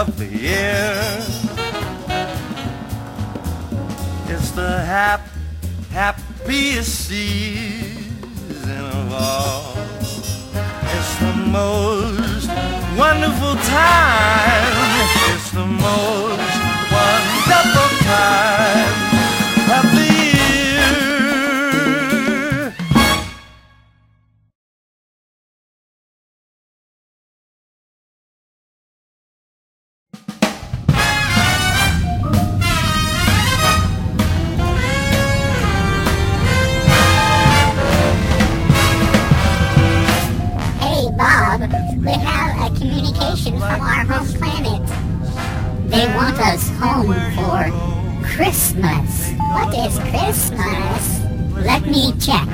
of the year. It's the hap, happiest season of all. It's the most wonderful time. It's the most wonderful time is Christmas? Let me check.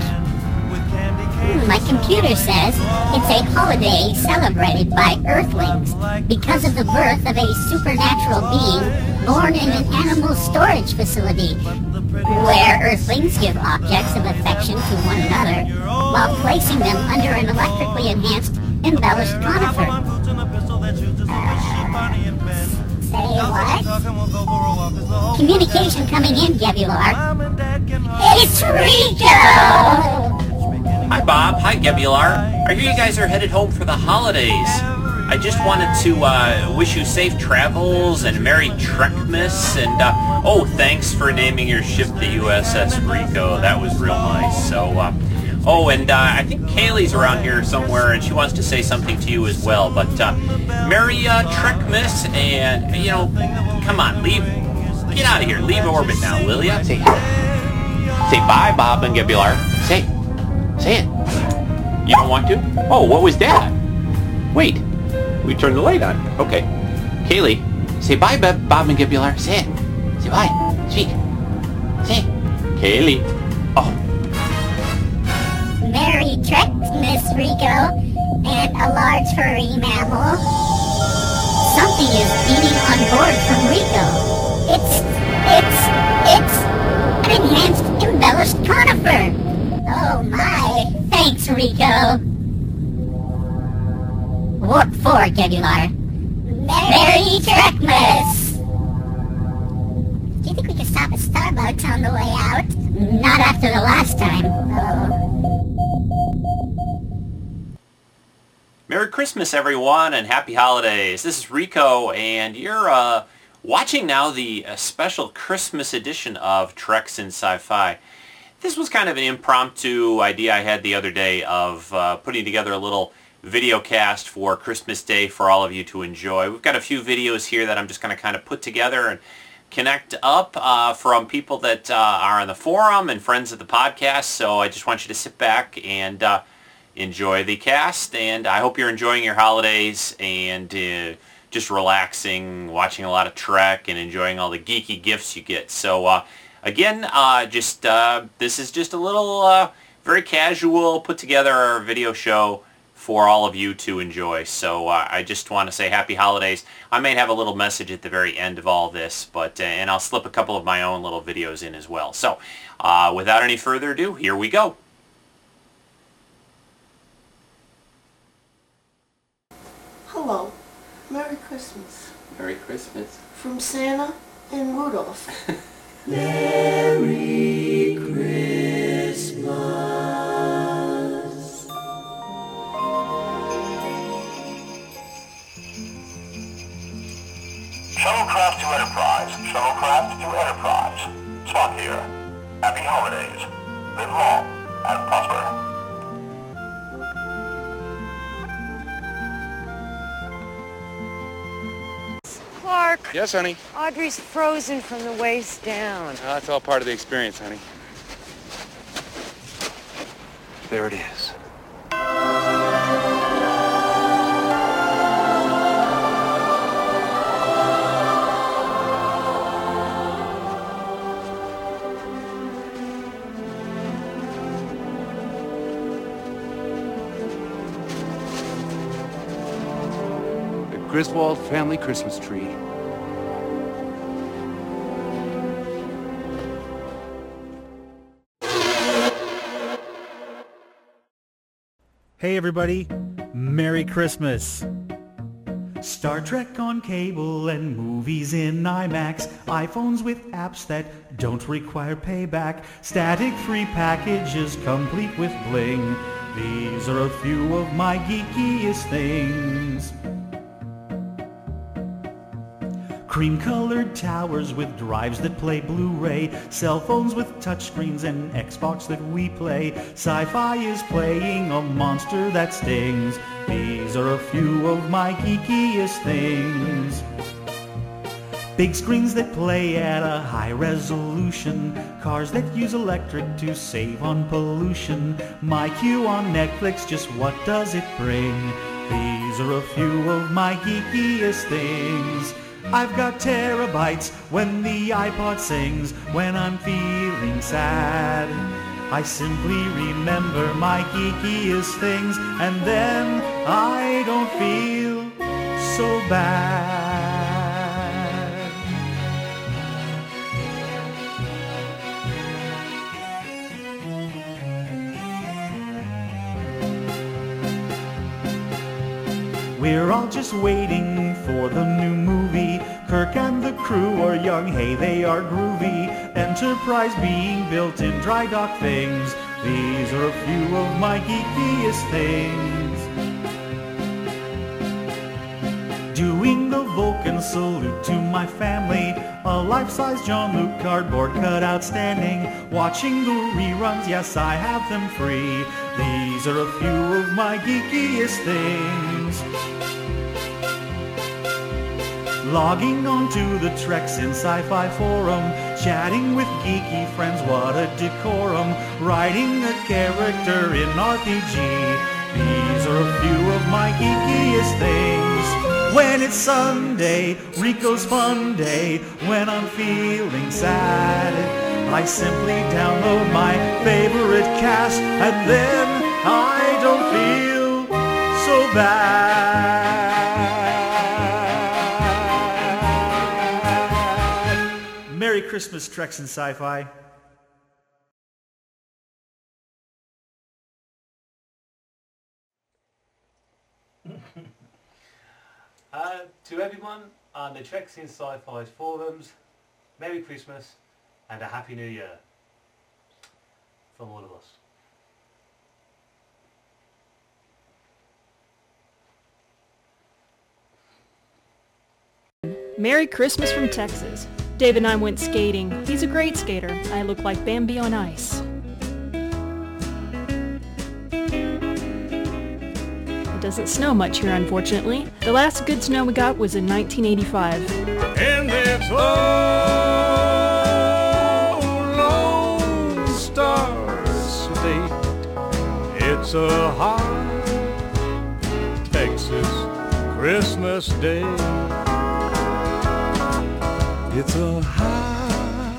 Hmm, My computer says it's a holiday celebrated by Earthlings because of the birth of a supernatural being born in an animal storage facility where Earthlings give objects of affection to one another while placing them under an electrically enhanced embellished conifer. Say what? Communication coming in, Gebular. It's Rico! Hi, Bob. Hi, Gebular. I hear you guys are headed home for the holidays. I just wanted to uh, wish you safe travels and Merry Trekmas, and uh, oh, thanks for naming your ship the USS Rico. That was real nice. So, uh, oh, and uh, I think Kaylee's around here somewhere, and she wants to say something to you as well. But uh, Merry uh, Trekmas, and you know, come on, leave, get out of here, leave orbit now, will ya? Say, say bye, Bob and Gebular. Say, say it. You don't want to? Oh, what was that? Wait, we turned the light on. Okay. Kaylee, say bye, Bob, Bob and Gebular. Say it. Say bye. Speak. Say. Kaylee. Oh, Merry Trek, Miss Rico, and a large furry mammal. Something is eating on board from Rico. It's, it's, it's an enhanced embellished conifer. Oh my, thanks Rico. Warp 4, Gebular. Merry Trekmas! Do you think we can stop at Starbucks on the way out? Not after the last time. Oh. Merry Christmas, everyone, and Happy Holidays. This is Rico, and you're uh, watching now the uh, special Christmas edition of Treks in Sci-Fi. This was kind of an impromptu idea I had the other day of uh, putting together a little video cast for Christmas Day for all of you to enjoy. We've got a few videos here that I'm just going to kind of put together and connect up uh, from people that uh, are on the forum and friends of the podcast. So I just want you to sit back and uh, enjoy the cast. And I hope you're enjoying your holidays and uh, just relaxing, watching a lot of Trek and enjoying all the geeky gifts you get. So uh, again, uh, just uh, this is just a little uh, very casual put together video show for all of you to enjoy. So uh, I just want to say happy holidays. I may have a little message at the very end of all this, but uh, and I'll slip a couple of my own little videos in as well. So without any further ado, here we go. Hello. Merry Christmas. Merry Christmas. From Santa and Rudolph. Merry Christmas. Shuttlecraft to Enterprise. Shuttlecraft to Enterprise. Spock here. Happy holidays. Live long and prosper. Yes, honey? Audrey's frozen from the waist down. Uh, That's all part of the experience, honey. There it is. Griswold family Christmas tree Hey everybody, Merry Christmas! Star Trek on cable and movies in IMAX, iPhones with apps that don't require payback, static-free packages complete with bling. These are a few of my geekiest things. Cream-colored towers with drives that play Blu-ray, cell phones with touchscreens and Xbox that we play. Sci-fi is playing a monster that stings. These are a few of my geekiest things. Big screens that play at a high resolution, cars that use electric to save on pollution. My queue on Netflix, just what does it bring? These are a few of my geekiest things. I've got terabytes when the iPod sings, when I'm feeling sad. I simply remember my geekiest things, and then I don't feel so bad. We're all just waiting for the new movie. Kirk and the crew are young, hey, they are groovy. Enterprise being built in dry dock things. These are a few of my geekiest things. Doing the Vulcan salute to my family. A life-size Jean-Luc cardboard cutout standing. Watching the reruns, yes, I have them free. These are a few of my geekiest things. Logging onto the Treks in Sci-Fi forum, chatting with geeky friends, what a decorum. Writing a character in RPG. These are a few of my geekiest things. When it's Sunday, Rico's fun day. When I'm feeling sad, I simply download my favorite cast, and then I don't feel so bad. Christmas, Treks and Sci-Fi. Uh, to everyone on the Treks in Sci-Fi forums, Merry Christmas and a Happy New Year from all of us. Merry Christmas from Texas. Dave and I went skating. He's a great skater. I look like Bambi on ice. It doesn't snow much here, unfortunately. The last good snow we got was in 1985. In this old Lone Star State, it's a hot Texas Christmas day. It's a hot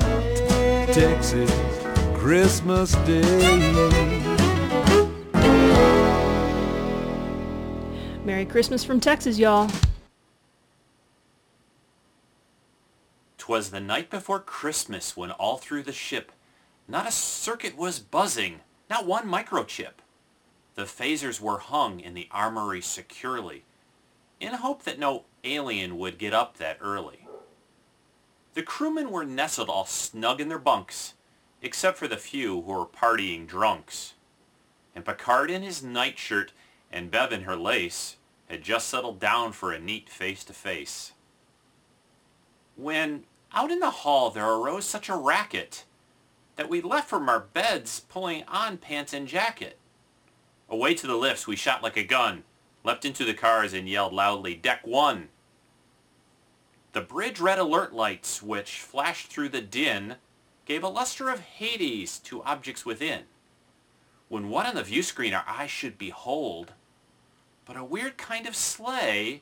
Texas Christmas day. Merry Christmas from Texas, y'all. 'Twas the night before Christmas when all through the ship not a circuit was buzzing, not one microchip. The phasers were hung in the armory securely, in hope that no alien would get up that early. The crewmen were nestled all snug in their bunks, except for the few who were partying drunks. And Picard in his nightshirt and Bev in her lace had just settled down for a neat face-to-face. When out in the hall there arose such a racket that we left from our beds pulling on pants and jacket. Away to the lifts we shot like a gun, leapt into the cars and yelled loudly, Deck 1! The bridge red alert lights which flashed through the din gave a luster of Hades to objects within. When what on the view screen our eyes should behold but a weird kind of sleigh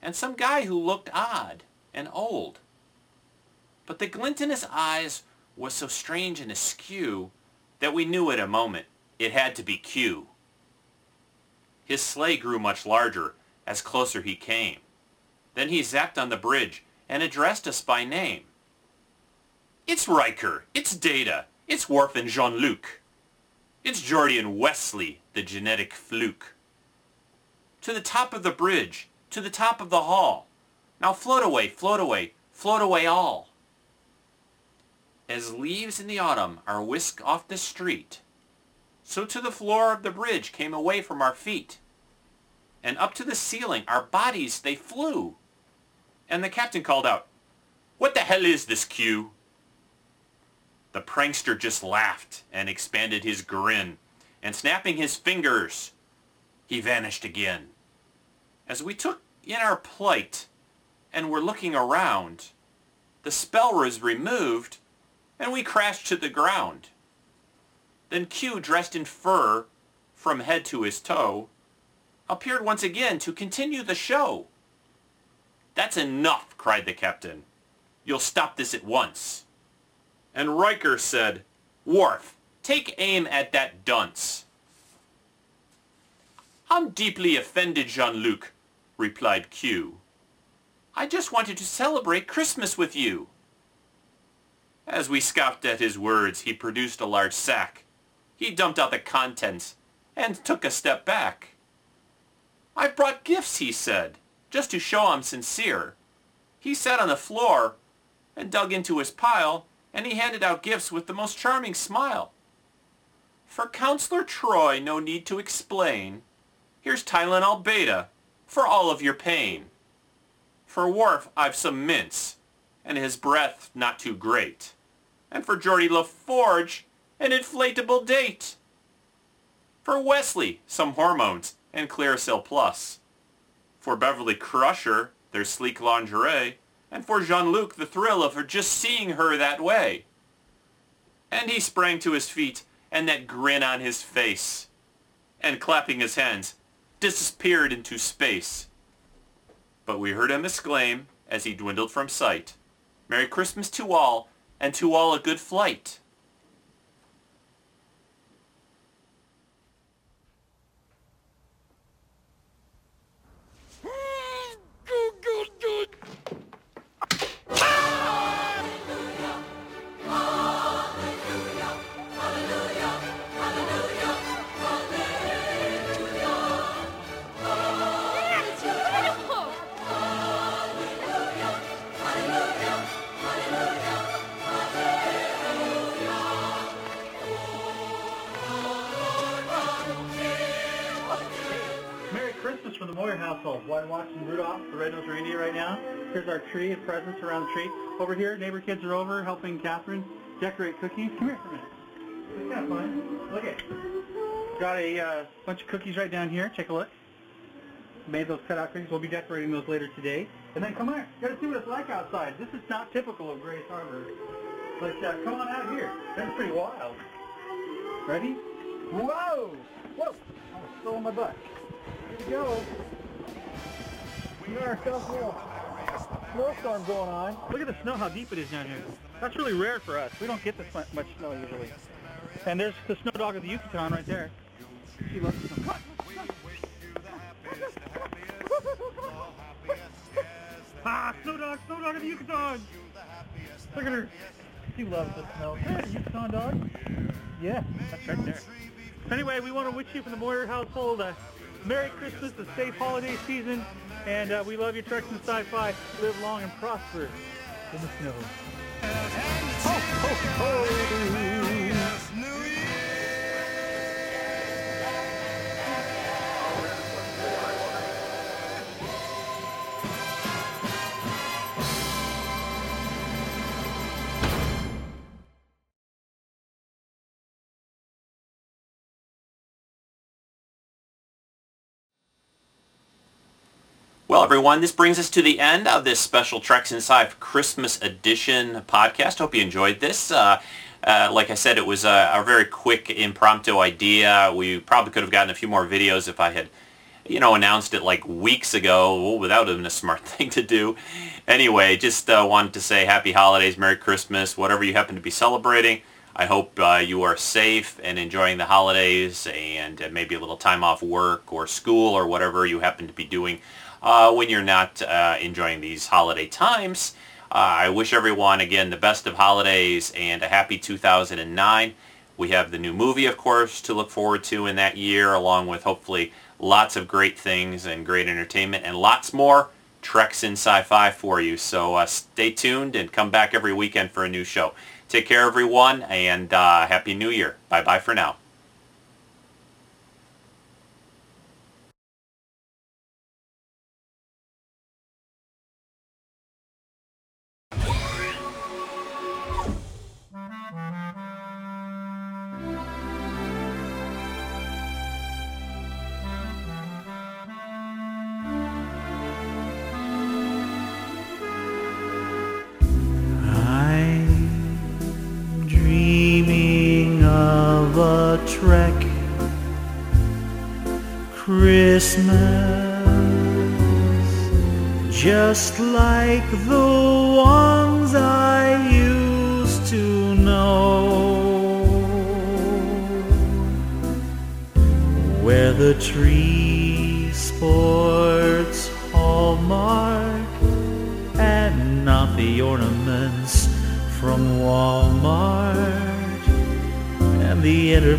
and some guy who looked odd and old. But the glint in his eyes was so strange and askew that we knew at a moment it had to be Q. His sleigh grew much larger as closer he came. Then he zapped on the bridge and addressed us by name. It's Riker. It's Data. It's Worf and Jean-Luc. It's Geordi and Wesley, the genetic fluke. To the top of the bridge, to the top of the hall. Now float away, float away, float away all. As leaves in the autumn are whisked off the street, so to the floor of the bridge came away from our feet. And up to the ceiling our bodies they flew. And the captain called out, What the hell is this Q? The prankster just laughed and expanded his grin, and snapping his fingers, he vanished again. As we took in our plight and were looking around, the spell was removed, and we crashed to the ground. Then Q, dressed in fur from head to his toe, appeared once again to continue the show. That's enough, cried the captain. You'll stop this at once. And Riker said, Worf, take aim at that dunce. I'm deeply offended, Jean-Luc, replied Q. I just wanted to celebrate Christmas with you. As we scoffed at his words, he produced a large sack. He dumped out the contents and took a step back. I've brought gifts, he said, just to show I'm sincere. He sat on the floor and dug into his pile, and he handed out gifts with the most charming smile. For Counselor Troi, no need to explain. Here's Tylenol Beta for all of your pain. For Worf, I've some mints, and his breath not too great. And for Geordi LaForge, an inflatable date. For Wesley, some hormones and Clearasil Plus. For Beverly Crusher, their sleek lingerie. And for Jean-Luc, the thrill of her just seeing her that way. And he sprang to his feet, and that grin on his face, and clapping his hands, disappeared into space. But we heard him exclaim, as he dwindled from sight, Merry Christmas to all, and to all a good flight. Household. While watching Rudolph the Red-Nosed Reindeer right now. Here's our tree and presents around the tree. Over here, neighbor kids are over helping Catherine decorate cookies. Come here for a minute. It's kind of fun. Look at Got a uh, bunch of cookies right down here. Take a look. Made those cutout cookies. We'll be decorating those later today. And then come on. You gotta see what it's like outside. This is not typical of Grace Harbor. But uh, come on out here. That's pretty wild. Ready? Whoa! Whoa! I'm still on my butt. Here we go. Got a little snowstorm going on. Look at the snow, how deep it is down here. That's really rare for us. We don't get this much snow usually. And there's the snow dog of the Yucatan right there. She loves the snow. Ah, snow dog, snow dog of the Yucatan. Look at her. She loves the snow. Hey, Yucatan dog. Yeah, that's right there. Anyway, we want to wish you from the Moyer household a Merry Christmas, a safe holiday season, and uh, we love you, Treks and Sci-Fi. Live long and prosper in the snow. Ho, ho, ho. Well, everyone, this brings us to the end of this special Treks Inside Christmas edition podcast. Hope you enjoyed this. Uh, uh, like I said, it was a, a, very quick, impromptu idea. We probably could have gotten a few more videos if I had, you know, announced it like weeks ago. Well, without been a smart thing to do. Anyway, just uh, wanted to say Happy Holidays, Merry Christmas, whatever you happen to be celebrating. I hope uh, you are safe and enjoying the holidays and uh, maybe a little time off work or school or whatever you happen to be doing uh, when you're not uh, enjoying these holiday times. Uh, I wish everyone, again, the best of holidays and a happy 2009. We have the new movie, of course, to look forward to in that year, along with hopefully lots of great things and great entertainment and lots more Treks in Sci-Fi for you. So uh, stay tuned and come back every weekend for a new show. Take care, everyone, and uh, Happy New Year. Bye-bye for now. Trek. Christmas just like the ones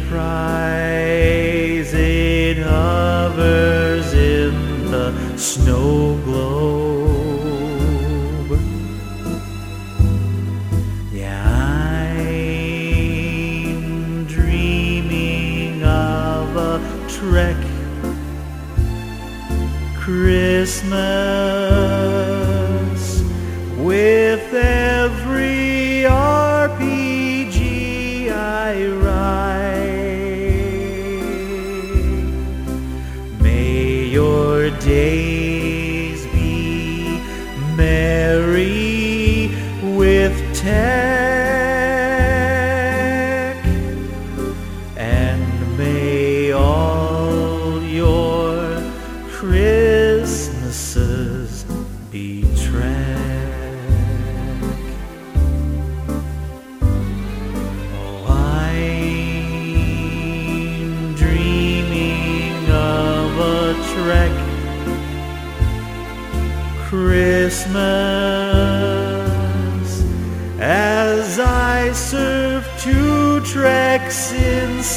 enterprise it hovers in the snow globe. Yeah I'm dreaming of a trek Christmas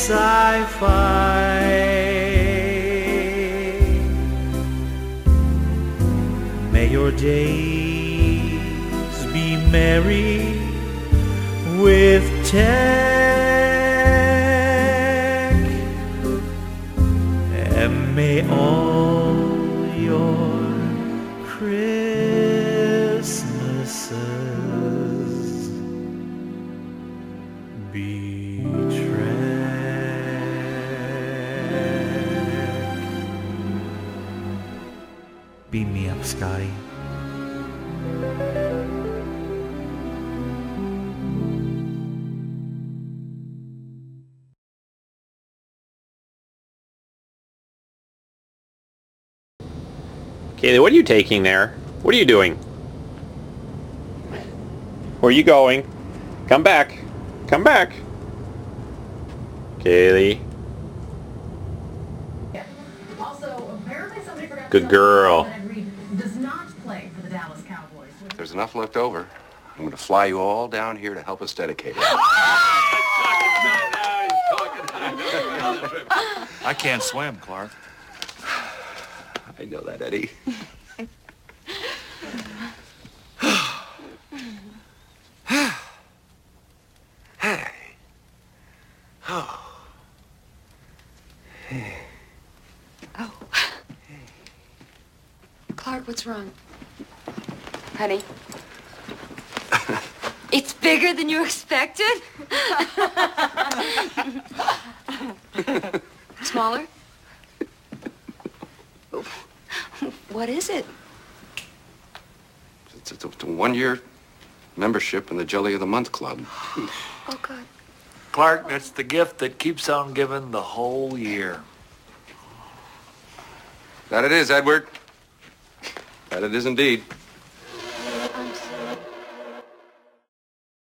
sci-fi. May your days be merry with tech, and may all your Christmases Kaylee, what are you taking there? What are you doing? Where are you going? Come back. Come back. Kaylee. Good girl. There's enough left over. I'm going to fly you all down here to help us dedicate it. I can't swim, Clark. I know that, Eddie. hey. Oh. Hey. Oh. Clark, what's wrong? Honey? it's bigger than you expected? Smaller? What is it? It's, it's a, it's a one-year membership in the Jelly of the Month Club. Oh, God. Clark, that's the gift that keeps on giving the whole year. That it is, Edward. That it is indeed.